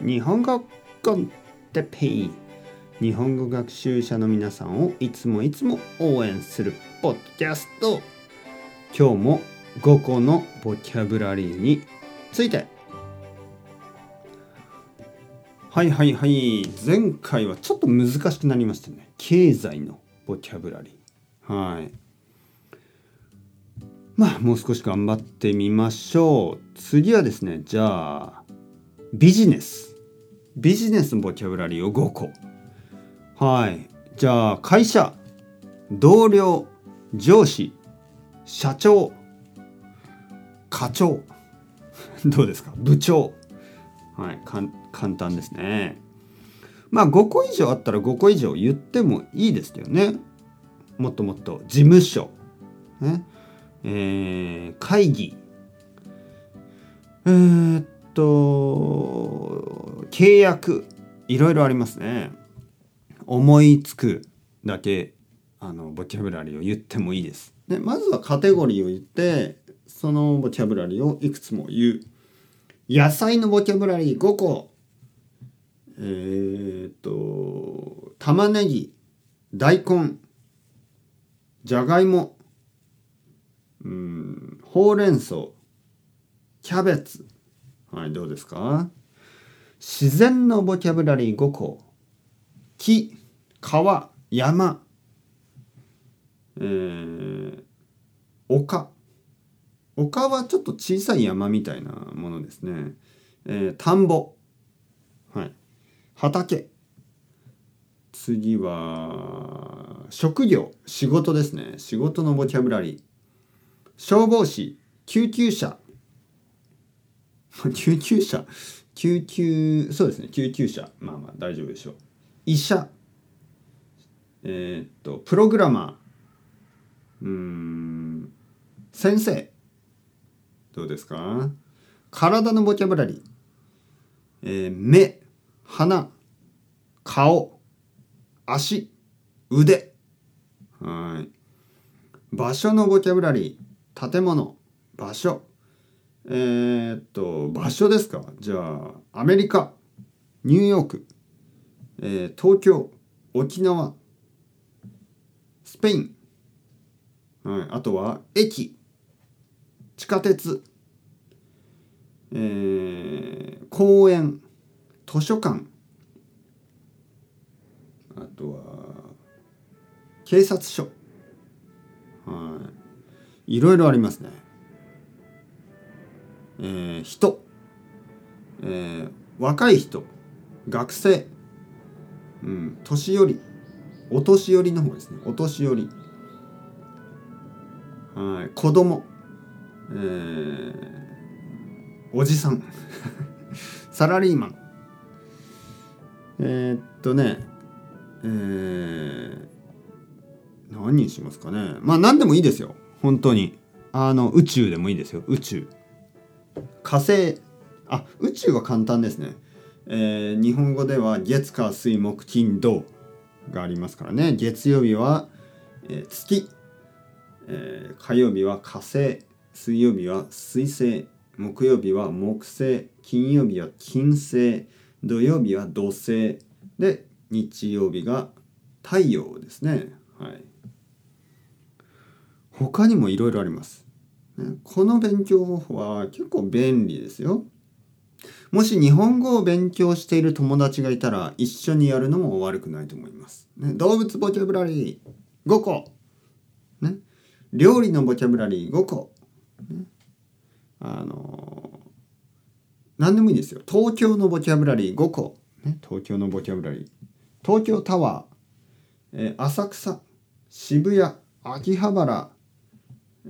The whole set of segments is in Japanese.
日本語コンテペイ。日本語学習者の皆さんをいつもいつも応援するポッドキャスト。今日も5個のボキャブラリーについて。はいはいはい。前回はちょっと難しくなりましたね。経済のボキャブラリー。はい。まあもう少し頑張ってみましょう。次はですねじゃあビジネス。ビジネスのボキャブラリーを5個はい。じゃあ会社同僚上司社長課長。どうですか？部長。はい。簡単ですね。まあ5個以上あったら5個以上言ってもいいですよね。もっともっと事務所、ね。えー、会議。えー、っと契約いろいろありますね。思いつくだけあのボキャブラリーを言ってもいいです。でまずはカテゴリーを言ってそのボキャブラリーをいくつも言う。野菜のボキャブラリー5個。えー、っと玉ねぎ大根じゃがいもうんほうれん草キャベツ。はいどうですか？自然のボキャブラリー5個木川山えー、丘。丘はちょっと小さい山みたいなものですね、えー、田んぼ。はい。畑。次は職業。仕事ですね。仕事のボキャブラリー。消防士。救急車。救急車。救急そうですね。救急車。まあまあ大丈夫でしょう。医者。えー、っとプログラマー。うん。先生。どうですか？体のボキャブラリー、えー、目。鼻。顔。足。腕。はい。場所のボキャブラリー。建物。場所。えー、っと場所ですか？じゃあアメリカニューヨーク、えー、東京沖縄スペイン、はい、あとは駅地下鉄、えー、公園図書館あとは警察署。はい。いろいろありますね。えー、人、えー、若い人学生、うん、年寄りお年寄りの方ですね。お年寄り。はい。子供えー、おじさん サラリーマン。えー、っとねえー、何にしますかね。まあ何でもいいですよ。本当に。あの宇宙でもいいですよ。宇宙。火星あ宇宙は簡単ですね、えー、日本語では月火水木金土がありますからね。月曜日は、えー、月、えー、火曜日は火星水曜日は水星木曜日は木星金曜日は金星土曜日は土星。で日曜日が太陽ですね。はい。他にもいろいろあります。この勉強方法は結構便利ですよ。もし日本語を勉強している友達がいたら一緒にやるのも悪くないと思います。ね、動物ボキャブラリー5個、ね、料理のボキャブラリー5個、ね、あのー、何でもいいですよ。東京のボキャブラリー5個、ね、東京のボキャブラリー。東京タワー、えー、浅草。渋谷。秋葉原。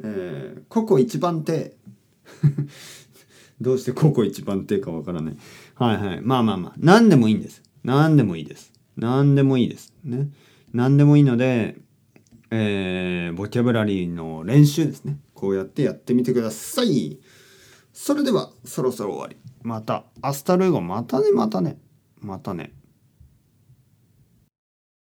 えー、ココ一番手 どうしてココ一番手かわからない。はいはい。まあまあまあ。何でもいいんです。何でもいいです。何でもいいです。ね。何でもいいので、えー、ボキャブラリーの練習ですね。こうやってやってみてください。それでは、そろそろ終わり。また、アスタルーゴ、またね、またね。またね。